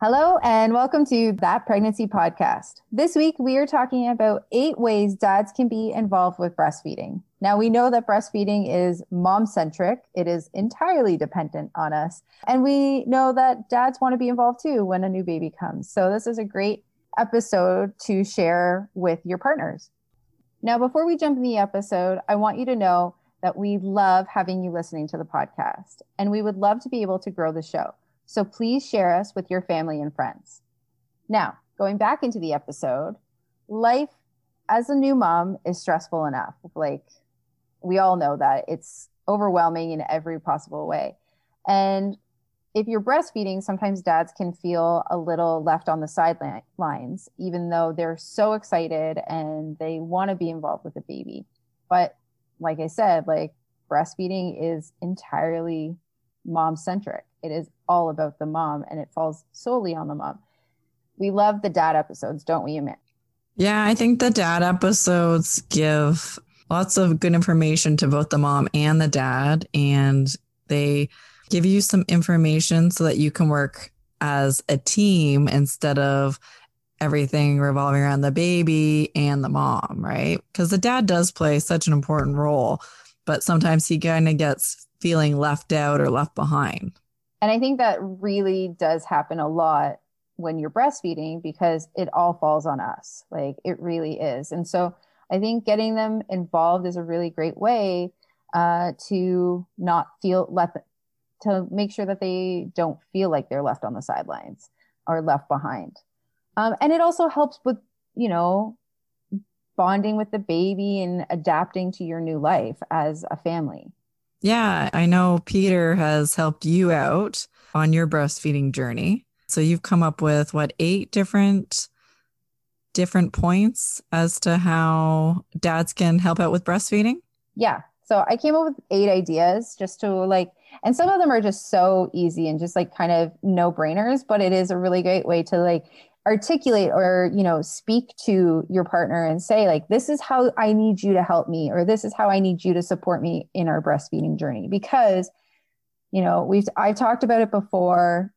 Hello, and welcome to That Pregnancy Podcast. This week, we are talking about eight ways dads can be involved with breastfeeding. Now, we know that breastfeeding is mom centric, it is entirely dependent on us. And we know that dads want to be involved too when a new baby comes. So, this is a great episode to share with your partners. Now, before we jump in the episode, I want you to know that we love having you listening to the podcast, and we would love to be able to grow the show. So please share us with your family and friends. Now, going back into the episode, life as a new mom is stressful enough. Like we all know that it's overwhelming in every possible way. And if you're breastfeeding, sometimes dads can feel a little left on the sidelines, even though they're so excited and they want to be involved with the baby. But like I said, like breastfeeding is entirely mom centric. It is all about the mom and it falls solely on the mom. We love the dad episodes, don't we, Amit? Yeah, I think the dad episodes give lots of good information to both the mom and the dad. And they give you some information so that you can work as a team instead of everything revolving around the baby and the mom, right? Because the dad does play such an important role, but sometimes he kind of gets feeling left out or left behind. And I think that really does happen a lot when you're breastfeeding because it all falls on us. Like it really is. And so I think getting them involved is a really great way uh, to not feel left, to make sure that they don't feel like they're left on the sidelines or left behind. Um, and it also helps with, you know, bonding with the baby and adapting to your new life as a family. Yeah, I know Peter has helped you out on your breastfeeding journey. So you've come up with what eight different different points as to how dads can help out with breastfeeding? Yeah. So I came up with eight ideas just to like and some of them are just so easy and just like kind of no brainers, but it is a really great way to like articulate or you know speak to your partner and say like this is how i need you to help me or this is how i need you to support me in our breastfeeding journey. Because you know we've i've talked about it before.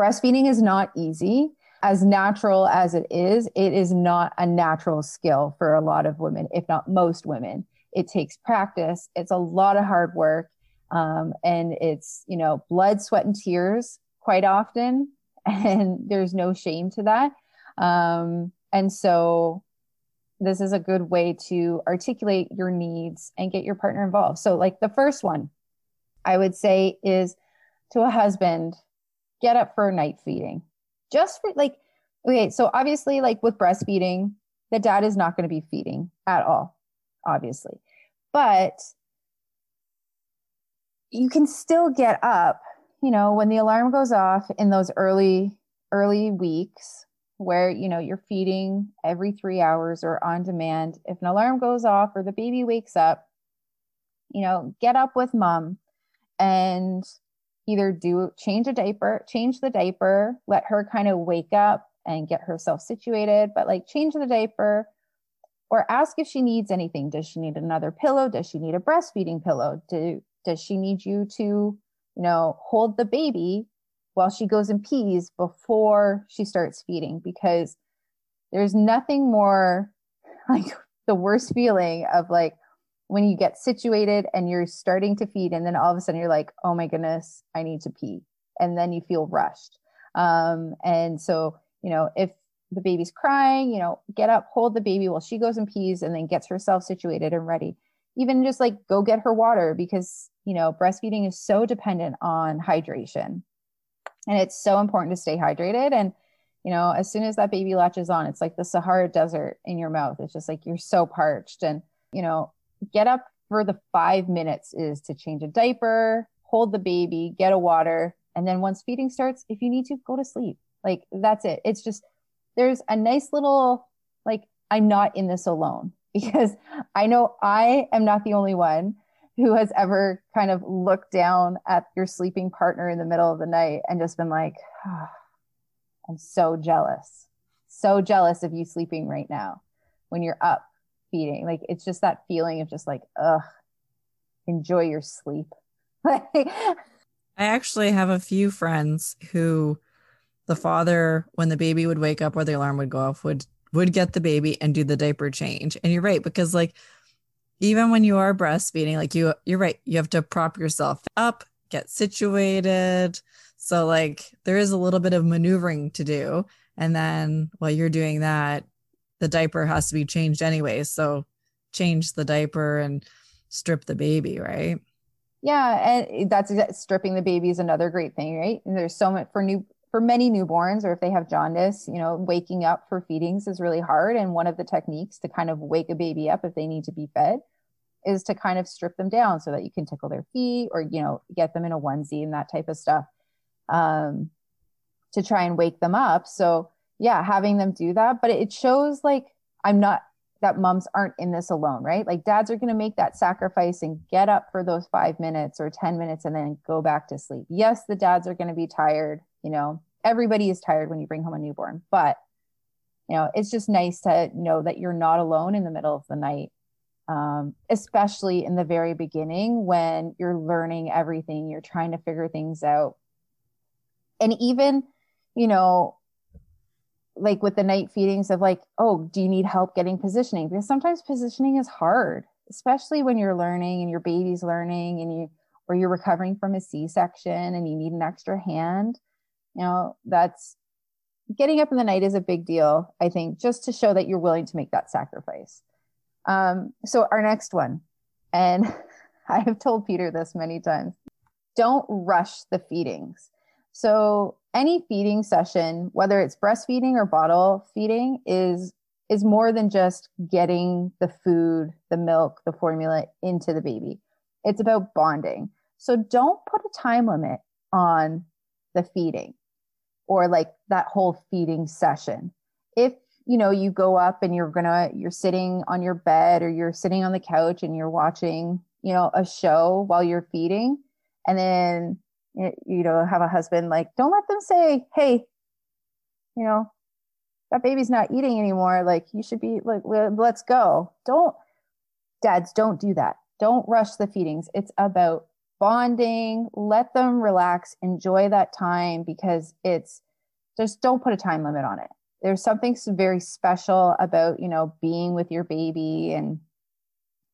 Breastfeeding is not easy. As natural as it is it is not a natural skill for a lot of women if not most women. It takes practice. It's a lot of hard work. Um, and it's you know blood sweat and tears quite often and there's no shame to that. Um, and so this is a good way to articulate your needs and get your partner involved. So, like the first one, I would say is to a husband, get up for a night feeding. Just for like, okay, so obviously, like with breastfeeding, the dad is not going to be feeding at all, obviously. But you can still get up you know, when the alarm goes off in those early, early weeks where, you know, you're feeding every three hours or on demand, if an alarm goes off or the baby wakes up, you know, get up with mom and either do change a diaper, change the diaper, let her kind of wake up and get herself situated, but like change the diaper or ask if she needs anything. Does she need another pillow? Does she need a breastfeeding pillow? Do, does she need you to you know, hold the baby while she goes and pees before she starts feeding because there's nothing more like the worst feeling of like when you get situated and you're starting to feed and then all of a sudden you're like, oh my goodness, I need to pee. and then you feel rushed. Um, and so, you know, if the baby's crying, you know, get up, hold the baby while she goes and pees and then gets herself situated and ready. Even just like go get her water because, you know, breastfeeding is so dependent on hydration. And it's so important to stay hydrated. And, you know, as soon as that baby latches on, it's like the Sahara Desert in your mouth. It's just like you're so parched. And, you know, get up for the five minutes is to change a diaper, hold the baby, get a water. And then once feeding starts, if you need to, go to sleep. Like that's it. It's just, there's a nice little, like, I'm not in this alone because I know I am not the only one who has ever kind of looked down at your sleeping partner in the middle of the night and just been like, oh, I'm so jealous. So jealous of you sleeping right now when you're up feeding. Like it's just that feeling of just like, ugh, enjoy your sleep. I actually have a few friends who the father, when the baby would wake up or the alarm would go off, would would get the baby and do the diaper change. And you're right, because like even when you are breastfeeding, like you you're right, you have to prop yourself up, get situated. So like there is a little bit of maneuvering to do. And then while you're doing that, the diaper has to be changed anyway. So change the diaper and strip the baby, right? Yeah, and that's stripping the baby is another great thing, right? And there's so much for new for many newborns or if they have jaundice, you know, waking up for feedings is really hard. And one of the techniques to kind of wake a baby up if they need to be fed is to kind of strip them down so that you can tickle their feet or, you know, get them in a onesie and that type of stuff um, to try and wake them up. So, yeah, having them do that. But it shows like I'm not that moms aren't in this alone, right? Like dads are going to make that sacrifice and get up for those five minutes or 10 minutes and then go back to sleep. Yes, the dads are going to be tired. You know, everybody is tired when you bring home a newborn, but you know, it's just nice to know that you're not alone in the middle of the night. Um, especially in the very beginning when you're learning everything, you're trying to figure things out. And even, you know, like with the night feedings of like, oh, do you need help getting positioning? Because sometimes positioning is hard, especially when you're learning and your baby's learning and you or you're recovering from a C-section and you need an extra hand. You know, that's getting up in the night is a big deal, I think, just to show that you're willing to make that sacrifice. Um, so our next one, and I have told Peter this many times, don't rush the feedings. So any feeding session, whether it's breastfeeding or bottle feeding, is is more than just getting the food, the milk, the formula into the baby. It's about bonding. So don't put a time limit on the feeding or like that whole feeding session. If you know you go up and you're gonna you're sitting on your bed or you're sitting on the couch and you're watching you know a show while you're feeding and then you know, have a husband, like, don't let them say, hey, you know, that baby's not eating anymore. Like, you should be like, let's go. Don't, dads, don't do that. Don't rush the feedings. It's about bonding. Let them relax, enjoy that time because it's just don't put a time limit on it. There's something very special about, you know, being with your baby and,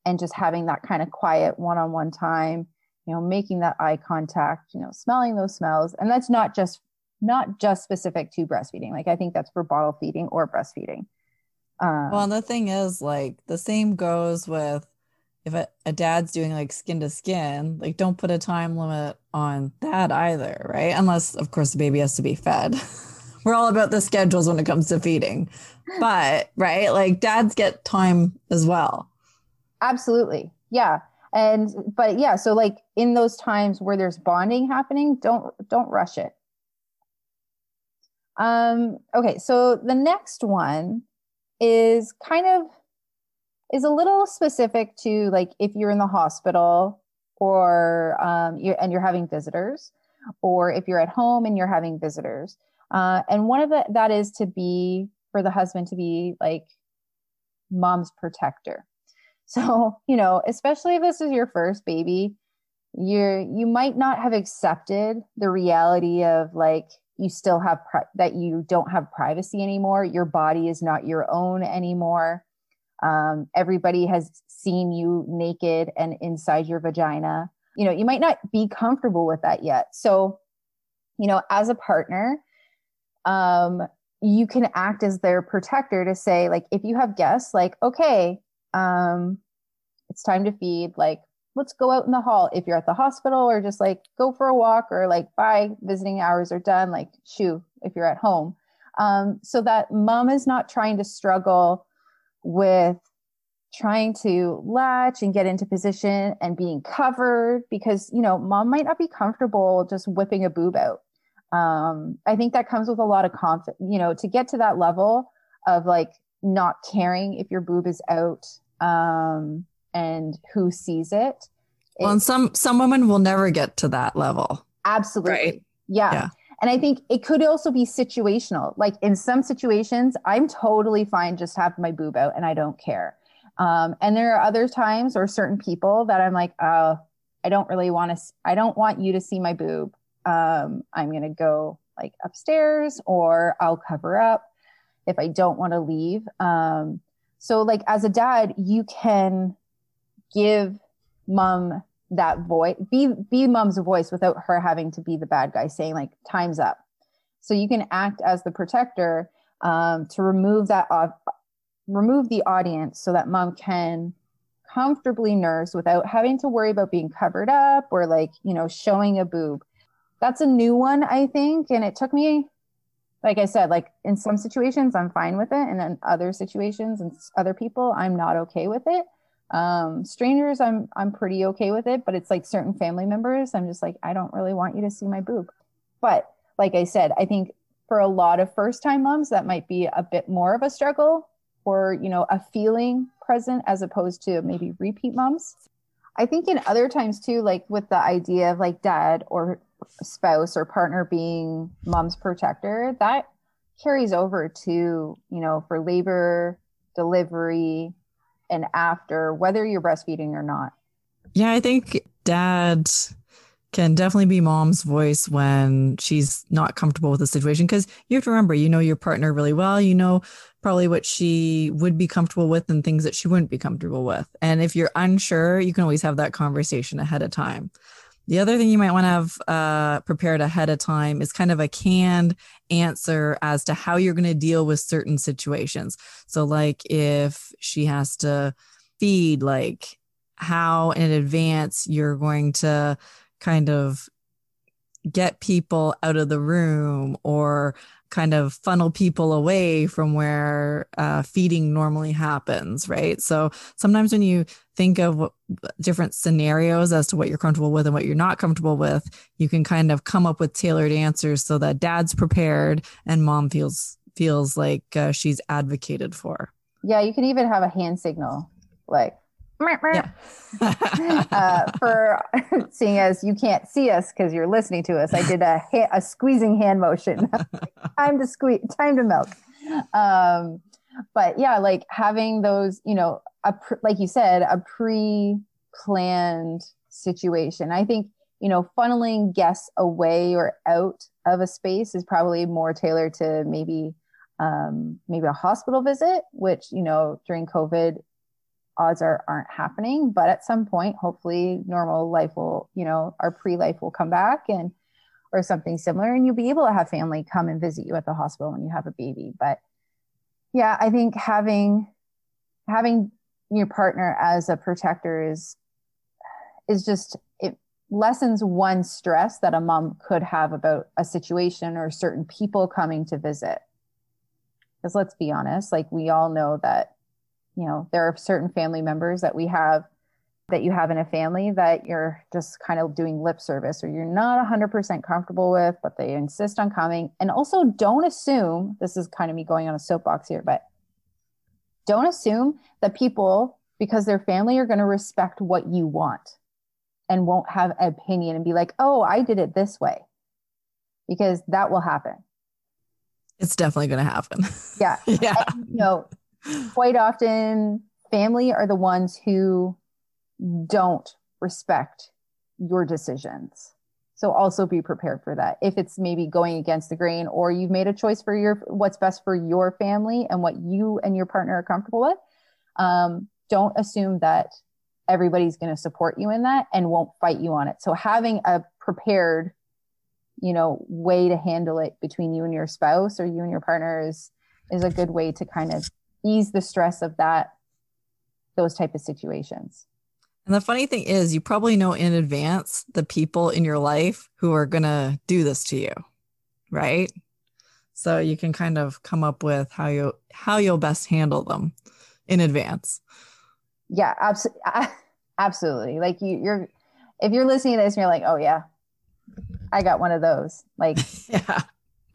and just having that kind of quiet one on one time you know making that eye contact you know smelling those smells and that's not just not just specific to breastfeeding like i think that's for bottle feeding or breastfeeding um, well the thing is like the same goes with if a, a, dad's doing like skin to skin like don't put a time limit on that either right? Unless of course the baby has to be fed. We're all about the schedules when it comes to feeding. But right like dads get time as well. Absolutely. Yeah. And but yeah so like in those times where there's bonding happening don't don't rush it. Um okay so the next one is kind of is a little specific to like if you're in the hospital or um you're, and you're having visitors or if you're at home and you're having visitors uh, and one of the that is to be for the husband to be like mom's protector so, you know, especially if this is your first baby, you're you might not have accepted the reality of like you still have pri- that you don't have privacy anymore. Your body is not your own anymore. Um, everybody has seen you naked and inside your vagina. You know, you might not be comfortable with that yet. So, you know, as a partner, um, you can act as their protector to say, like, if you have guests, like, okay, um, it's time to feed, like, let's go out in the hall if you're at the hospital or just like go for a walk or like bye visiting hours are done like shoo if you're at home um, so that mom is not trying to struggle with trying to latch and get into position and being covered because you know mom might not be comfortable just whipping a boob out um, i think that comes with a lot of confidence you know to get to that level of like not caring if your boob is out um, and who sees it. Well, and some some women will never get to that level. Absolutely. Right? Yeah. yeah. And I think it could also be situational. Like in some situations, I'm totally fine just have my boob out and I don't care. Um, and there are other times or certain people that I'm like, oh, I don't really want to, I don't want you to see my boob. Um, I'm going to go like upstairs or I'll cover up if I don't want to leave. Um, so like as a dad, you can give mom that voice, be, be mom's voice without her having to be the bad guy saying like, time's up. So you can act as the protector um, to remove that, uh, remove the audience so that mom can comfortably nurse without having to worry about being covered up or like, you know, showing a boob. That's a new one, I think. And it took me, like I said, like in some situations, I'm fine with it. And in other situations and other people, I'm not okay with it. Um, strangers, I'm I'm pretty okay with it, but it's like certain family members, I'm just like, I don't really want you to see my boob. But like I said, I think for a lot of first time moms, that might be a bit more of a struggle or, you know, a feeling present as opposed to maybe repeat moms. I think in other times too, like with the idea of like dad or spouse or partner being mom's protector, that carries over to, you know, for labor, delivery, and after, whether you're breastfeeding or not. Yeah, I think dad can definitely be mom's voice when she's not comfortable with the situation because you have to remember you know your partner really well you know probably what she would be comfortable with and things that she wouldn't be comfortable with and if you're unsure you can always have that conversation ahead of time the other thing you might want to have uh, prepared ahead of time is kind of a canned answer as to how you're going to deal with certain situations. So, like if she has to feed, like how in advance you're going to kind of get people out of the room or kind of funnel people away from where uh, feeding normally happens, right? So sometimes when you think of what, different scenarios as to what you're comfortable with and what you're not comfortable with, you can kind of come up with tailored answers so that dad's prepared and mom feels feels like uh, she's advocated for. Yeah, you can even have a hand signal like yeah. uh, for seeing as you can't see us because you're listening to us, I did a ha- a squeezing hand motion. time to squeeze, time to milk. Um, but yeah, like having those, you know, a pr- like you said, a pre-planned situation. I think you know, funneling guests away or out of a space is probably more tailored to maybe um, maybe a hospital visit, which you know during COVID odds are aren't happening but at some point hopefully normal life will you know our pre-life will come back and or something similar and you'll be able to have family come and visit you at the hospital when you have a baby. But yeah i think having having your partner as a protector is is just it lessens one stress that a mom could have about a situation or certain people coming to visit. Because let's be honest like we all know that you know, there are certain family members that we have that you have in a family that you're just kind of doing lip service or you're not 100% comfortable with, but they insist on coming. And also, don't assume this is kind of me going on a soapbox here, but don't assume that people, because they're family, are going to respect what you want and won't have an opinion and be like, oh, I did it this way, because that will happen. It's definitely going to happen. Yeah. yeah. And, you know, quite often family are the ones who don't respect your decisions. So also be prepared for that. If it's maybe going against the grain or you've made a choice for your what's best for your family and what you and your partner are comfortable with, um, don't assume that everybody's going to support you in that and won't fight you on it. So having a prepared you know way to handle it between you and your spouse or you and your partner is is a good way to kind of ease the stress of that those type of situations and the funny thing is you probably know in advance the people in your life who are going to do this to you right so you can kind of come up with how you how you'll best handle them in advance yeah absolutely absolutely like you you're if you're listening to this and you're like oh yeah I got one of those. Like, yeah.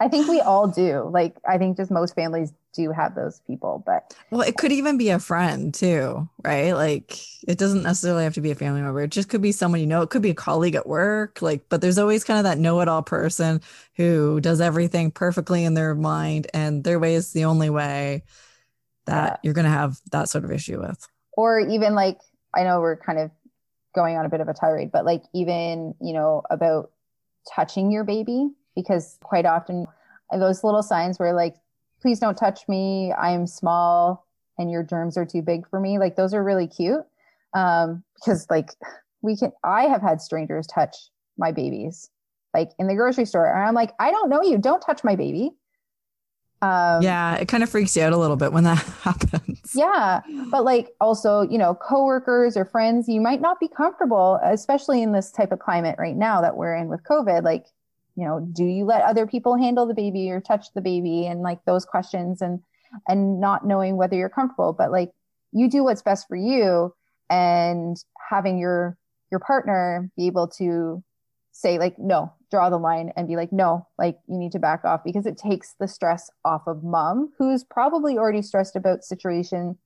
I think we all do. Like, I think just most families do have those people, but well, it could even be a friend too, right? Like, it doesn't necessarily have to be a family member. It just could be someone you know. It could be a colleague at work. Like, but there's always kind of that know it all person who does everything perfectly in their mind, and their way is the only way that yeah. you're going to have that sort of issue with. Or even like, I know we're kind of going on a bit of a tirade, but like, even, you know, about touching your baby because quite often those little signs where like please don't touch me i am small and your germs are too big for me like those are really cute um because like we can i have had strangers touch my babies like in the grocery store and i'm like i don't know you don't touch my baby um, yeah, it kind of freaks you out a little bit when that happens. Yeah, but like also, you know, coworkers or friends, you might not be comfortable, especially in this type of climate right now that we're in with COVID. Like, you know, do you let other people handle the baby or touch the baby, and like those questions, and and not knowing whether you're comfortable, but like you do what's best for you, and having your your partner be able to say like no draw the line and be like, no, like you need to back off because it takes the stress off of mom, who's probably already stressed about situation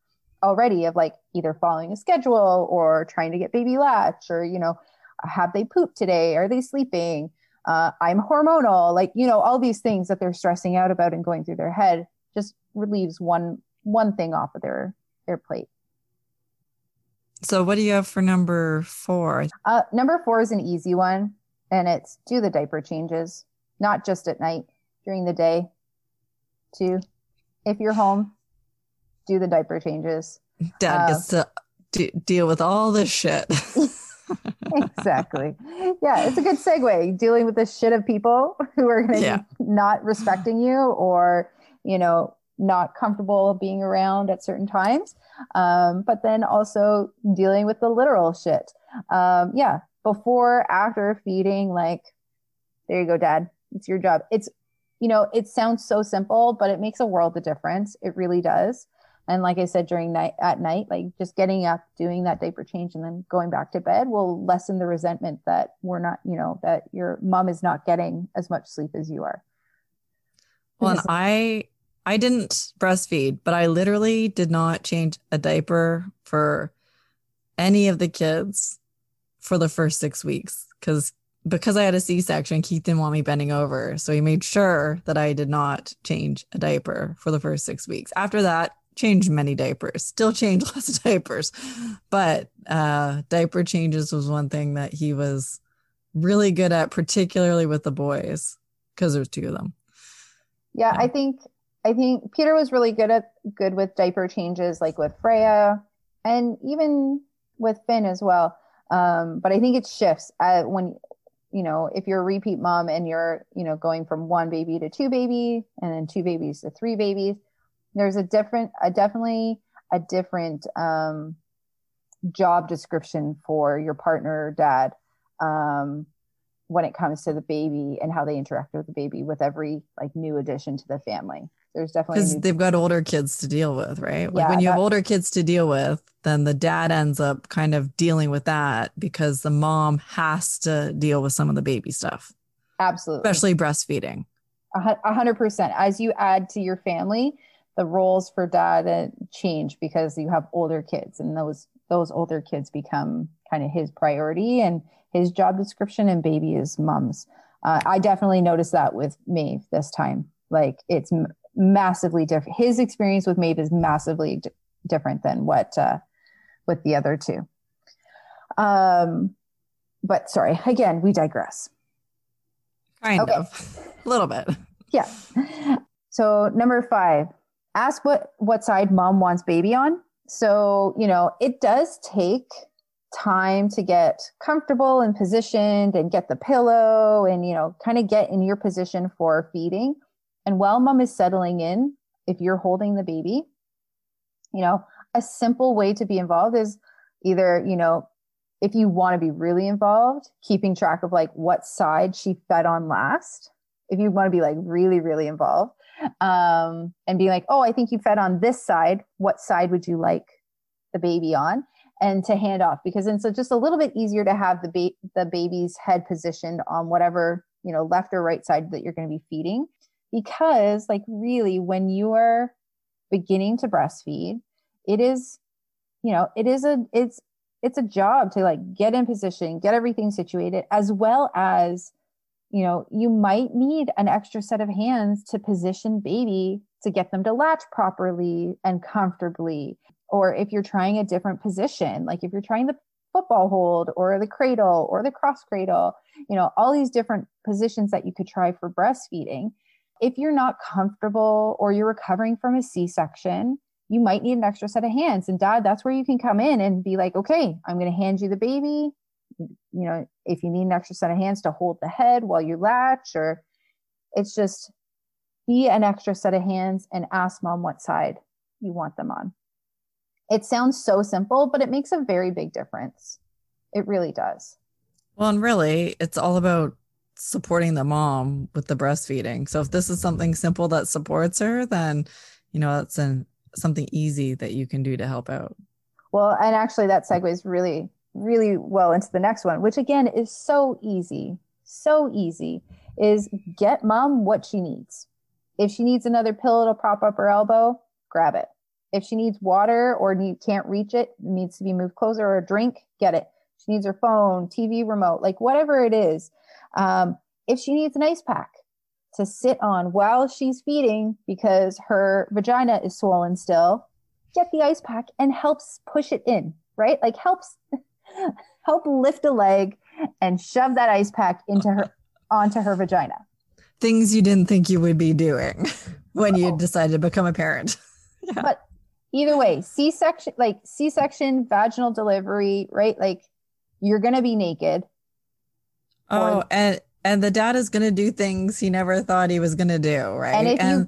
already of like either following a schedule or trying to get baby latch or, you know, have they pooped today? Are they sleeping? Uh, I'm hormonal, like, you know, all these things that they're stressing out about and going through their head just relieves one, one thing off of their, their plate. So what do you have for number four? Uh, number four is an easy one and it's do the diaper changes, not just at night, during the day. Two, if you're home, do the diaper changes. Dad uh, gets to d- deal with all this shit. exactly. Yeah, it's a good segue dealing with the shit of people who are going to yeah. be not respecting you or, you know, not comfortable being around at certain times. Um, but then also dealing with the literal shit. Um, yeah, before, after feeding, like, there you go, dad. It's your job. It's, you know, it sounds so simple, but it makes a world of difference. It really does. And like I said, during night at night, like just getting up, doing that diaper change, and then going back to bed will lessen the resentment that we're not, you know, that your mom is not getting as much sleep as you are. Well, and I I didn't breastfeed, but I literally did not change a diaper for any of the kids for the first six weeks because because I had a C-section, Keith didn't want me bending over. So he made sure that I did not change a diaper for the first six weeks. After that, changed many diapers, still changed lots of diapers. But uh, diaper changes was one thing that he was really good at, particularly with the boys, because there's two of them. Yeah, yeah, I think I think Peter was really good at good with diaper changes, like with Freya, and even with Finn as well. Um, but I think it shifts uh, when, you know, if you're a repeat mom and you're, you know, going from one baby to two baby and then two babies to three babies, there's a different, a definitely a different um, job description for your partner or dad um, when it comes to the baby and how they interact with the baby with every like new addition to the family there's definitely because they've got older kids to deal with, right? Like yeah, when you have older kids to deal with, then the dad ends up kind of dealing with that because the mom has to deal with some of the baby stuff. Absolutely, especially breastfeeding. A hundred percent. As you add to your family, the roles for dad change because you have older kids, and those those older kids become kind of his priority and his job description, and baby is mom's. Uh, I definitely noticed that with Maeve this time. Like it's massively different. His experience with Maeve is massively d- different than what uh, with the other two. Um, but sorry, again, we digress. Kind okay. of, a little bit. Yeah. So number five, ask what what side mom wants baby on. So you know it does take time to get comfortable and positioned and get the pillow and you know kind of get in your position for feeding and while mom is settling in if you're holding the baby you know a simple way to be involved is either you know if you want to be really involved keeping track of like what side she fed on last if you want to be like really really involved um, and be like oh i think you fed on this side. What side would you like the baby on? And to hand off because then so just a little bit easier to have the ba- the baby's head positioned on whatever you know left or right side that you're going to be feeding. Because like really when you are beginning to breastfeed it is you know it is a it's it's a job to like get in position get everything situated as well as you know you might need an extra set of hands to position baby to get them to latch properly and comfortably or if you're trying a different position, like if you're trying the football hold or the cradle or the cross cradle, you know, all these different positions that you could try for breastfeeding. If you're not comfortable or you're recovering from a C section, you might need an extra set of hands. And dad, that's where you can come in and be like, okay, I'm going to hand you the baby. You know, if you need an extra set of hands to hold the head while you latch, or it's just be an extra set of hands and ask mom what side you want them on. It sounds so simple, but it makes a very big difference. It really does. Well, and really, it's all about supporting the mom with the breastfeeding. So if this is something simple that supports her, then you know that's an, something easy that you can do to help out. Well, and actually, that segues really, really well into the next one, which again is so easy, so easy. Is get mom what she needs. If she needs another pillow to prop up her elbow, grab it. If she needs water or need, can't reach it, needs to be moved closer or a drink, get it. She needs her phone, TV remote, like whatever it is. Um, if she needs an ice pack to sit on while she's feeding because her vagina is swollen still, get the ice pack and helps push it in, right? Like helps help lift a leg and shove that ice pack into her onto her vagina. Things you didn't think you would be doing when you oh. decided to become a parent. Yeah. But either way, C section, like C section, vaginal delivery, right? Like you're going to be naked. Oh, or, and and the dad is going to do things he never thought he was going to do, right? And if and, you,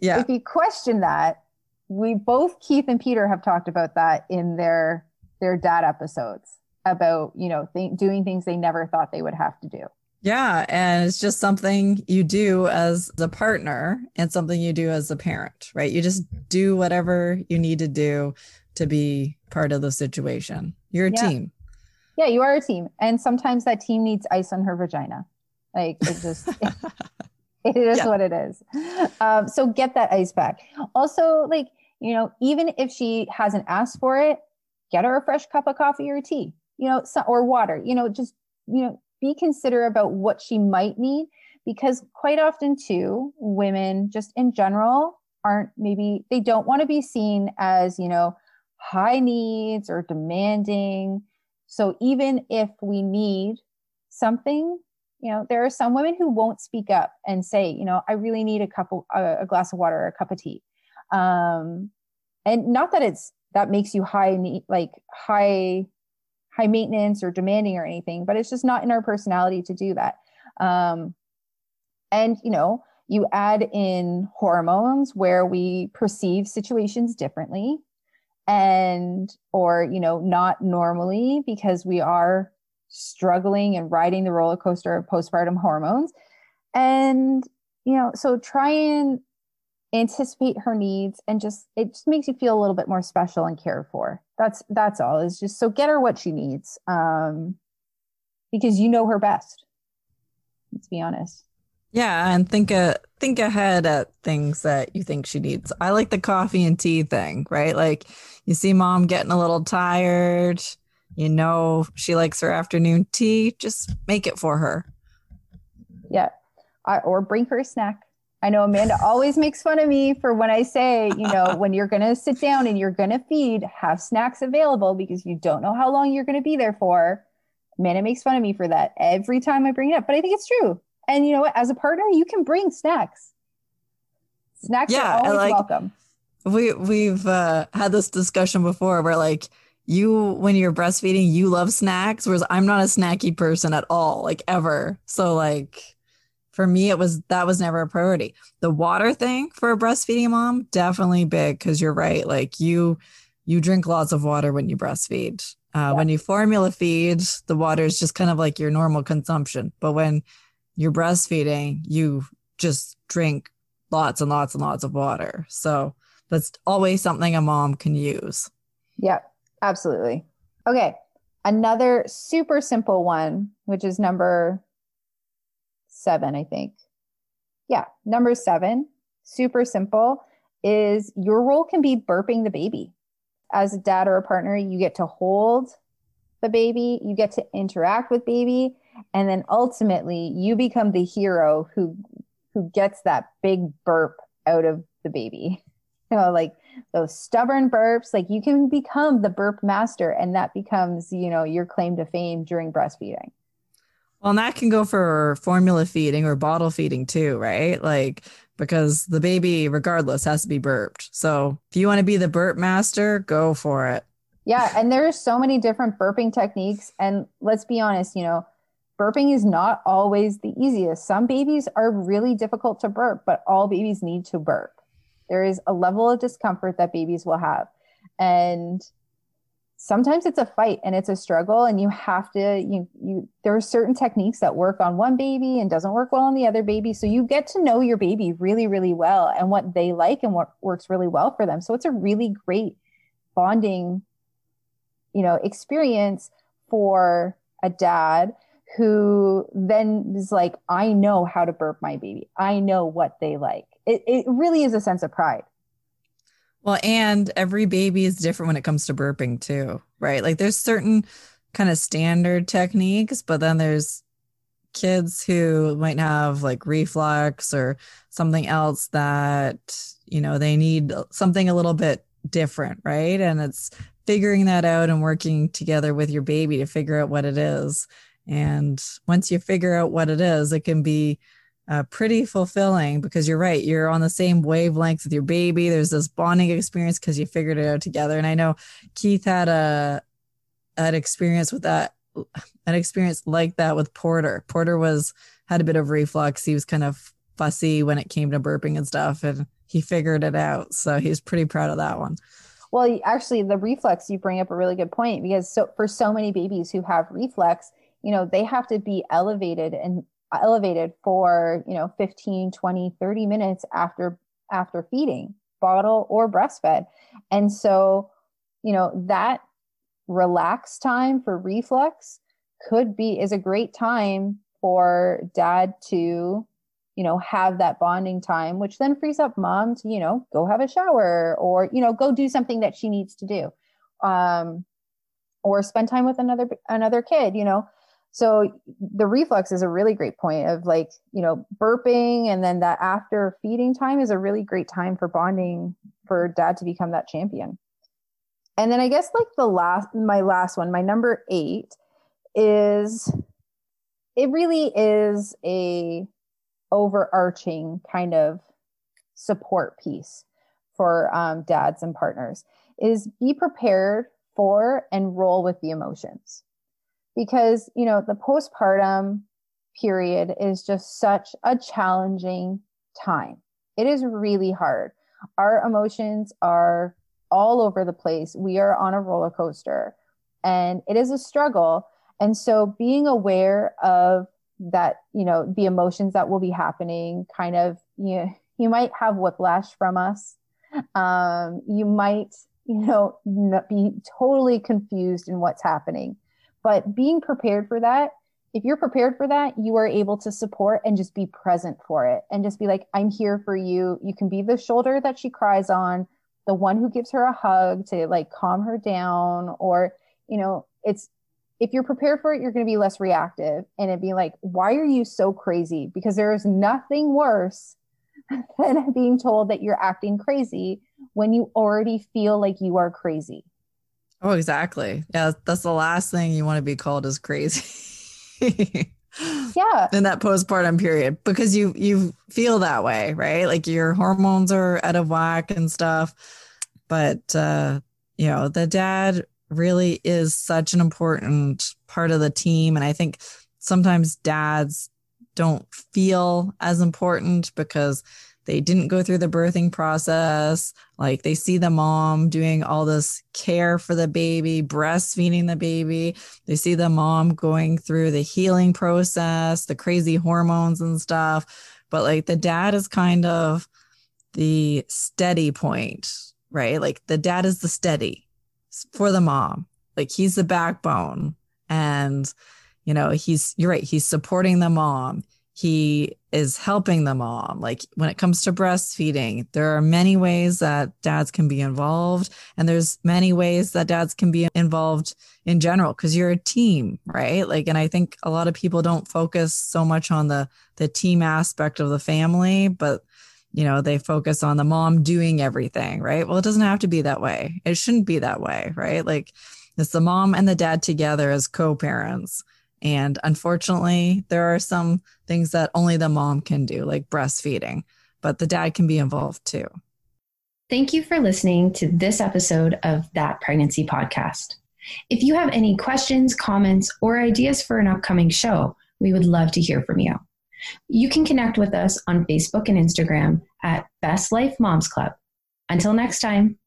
yeah, if you question that, we both Keith and Peter have talked about that in their their dad episodes about you know th- doing things they never thought they would have to do. Yeah. And it's just something you do as a partner and something you do as a parent, right? You just do whatever you need to do to be part of the situation. You're a yeah. team. Yeah, you are a team. And sometimes that team needs ice on her vagina. Like it just, it, it is yeah. what it is. Um, so get that ice pack. Also, like, you know, even if she hasn't asked for it, get her a fresh cup of coffee or tea, you know, so, or water, you know, just, you know, be considerate about what she might need because quite often too women just in general aren't maybe they don't want to be seen as you know high needs or demanding. So even if we need something you know there are some women who won't speak up and say you know i really need a cup a, a glass of water or a cup of tea. Um and not that it's that makes you high like high high maintenance or demanding or anything, but it's just not in our personality to do that. Um, and, you know, you add in hormones where we perceive situations differently and, or, you know, not normally because we are struggling and riding the roller coaster of postpartum hormones. And, you know, so try and anticipate her needs and just it just makes you feel a little bit more special and cared for. That's that's all. Is just so get her what she needs um because you know her best let's be honest. Yeah and think uh think ahead at things that you think she needs. I like the coffee and tea thing right? Like you see mom getting a little tired you know she likes her afternoon tea just make it for her. Yeah or bring her a snack I know Amanda always makes fun of me for when I say, you know, when you're going to sit down and you're going to feed, have snacks available because you don't know how long you're going to be there for. Amanda makes fun of me for that every time I bring it up, but I think it's true. And you know what? As a partner, you can bring snacks. Snacks yeah, are always like, welcome. We we've uh, had this discussion before where like you when you're breastfeeding, you love snacks, whereas I'm not a snacky person at all, like ever. So like for me, it was that was never a priority. The water thing for a breastfeeding mom, definitely big because you're right. Like you you drink lots of water when you breastfeed. Uh, yeah. When you formula feed, the water is just kind of like your normal consumption. But when you're breastfeeding, you just drink lots and lots and lots of water. So that's always something a mom can use. Yep, absolutely. Okay. Another super simple one, which is number seven, I think. Yeah, number seven, super simple, is your role can be burping the baby. As a dad or a partner, you get to hold the baby, you get to interact with baby, and then ultimately you become the hero who who gets that big burp out of the baby. You know, like those stubborn burps, like you can become the burp master and that becomes, you know, your claim to fame during breastfeeding. Well, and that can go for formula feeding or bottle feeding too, right? Like because the baby, regardless, has to be burped. So if you want to be the burp master, go for it. Yeah, and there's so many different burping techniques. And let's be honest, you know, burping is not always the easiest. Some babies are really difficult to burp, but all babies need to burp. There is a level of discomfort that babies will have. And sometimes it's a fight and it's a struggle and you have to you you there are certain techniques that work on one baby and doesn't work well on the other baby. So you get to know your baby really really well and what they like and what works really well for them. So it's a really great bonding you know experience for a dad who then is like i know how to burp my baby. I know what they like. It, it really is a sense of pride well, and every baby is different when it comes to burping too, right? Like there's certain kind of standard techniques, but then there's kids who might have like reflux or something else that, you know, they need something a little bit different, right? And it's figuring that out and working together with your baby to figure out what it is. And once you figure out what it is, it can be uh, pretty fulfilling because you're right. You're on the same wavelength with your baby. There's this bonding experience because you figured it out together. And I know Keith had a an experience with that, an experience like that with Porter. Porter was had a bit of reflux. He was kind of fussy when it came to burping and stuff, and he figured it out. So he's pretty proud of that one. Well, actually, the reflux you bring up a really good point because so for so many babies who have reflux, you know, they have to be elevated and elevated for you know 15 20 30 minutes after after feeding bottle or breastfed. And so you know that relaxed time for reflux could be is a great time for dad to you know have that bonding time which then frees up mom to you know go have a shower or you know go do something that she needs to do um or spend time with another another kid you know so the reflux is a really great point of like, you know, burping and then that after feeding time is a really great time for bonding for dad to become that champion. And then I guess like the last my last one, my number 8 is it really is a overarching kind of support piece for um, dads and partners is be prepared for and roll with the emotions because you know the postpartum period is just such a challenging time. It is really hard. Our emotions are all over the place. We are on a roller coaster and it is a struggle. And so being aware of that you know the emotions that will be happening kind of you you might have whiplash from us. Um, you might you know be totally confused in what's happening but being prepared for that, if you're prepared for that, you are able to support and just be present for it and just be like, I'm here for you. You can be the shoulder that she cries on, the one who gives her a hug to like calm her down. Or, you know, it's, if you're prepared for it, you're going to be less reactive and it'd be like, why are you so crazy? Because there is nothing worse than being told that you're acting crazy when you already feel like you are crazy. Oh, exactly. Yeah, that's the last thing you want to be called is crazy. yeah. In that postpartum period because you you feel that way, right? Like your hormones are out of whack and stuff. But uh, you know, the dad really is such an important part of the team. And I think sometimes dads don't feel as important because they didn't go through the birthing process. Like they see the mom doing all this care for the baby, breastfeeding the baby. They see the mom going through the healing process, the crazy hormones and stuff. But like the dad is kind of the steady point, right? Like the dad is the steady for the mom. Like he's the backbone. And, you know, he's, you're right, he's supporting the mom he is helping the mom. Like when it comes to breastfeeding, there are many ways that dads can be involved, and there's many ways that dads can be involved in general because you're a team, right? Like, and I think a lot of people don't focus so much on the the team aspect of the family, but you know they focus on the mom doing everything, right? Well, it doesn't have to be that way. It shouldn't be that way, right? Like it's the mom and the dad together as co-parents and unfortunately, there are some things that only the mom can do, like breastfeeding, but the dad can be involved too. Thank you for listening to this episode of That Pregnancy Podcast. If you have any questions, comments, or ideas for an upcoming show, we would love to hear from you. You can connect with us on Facebook and Instagram at Best Life Moms Club. Until next time.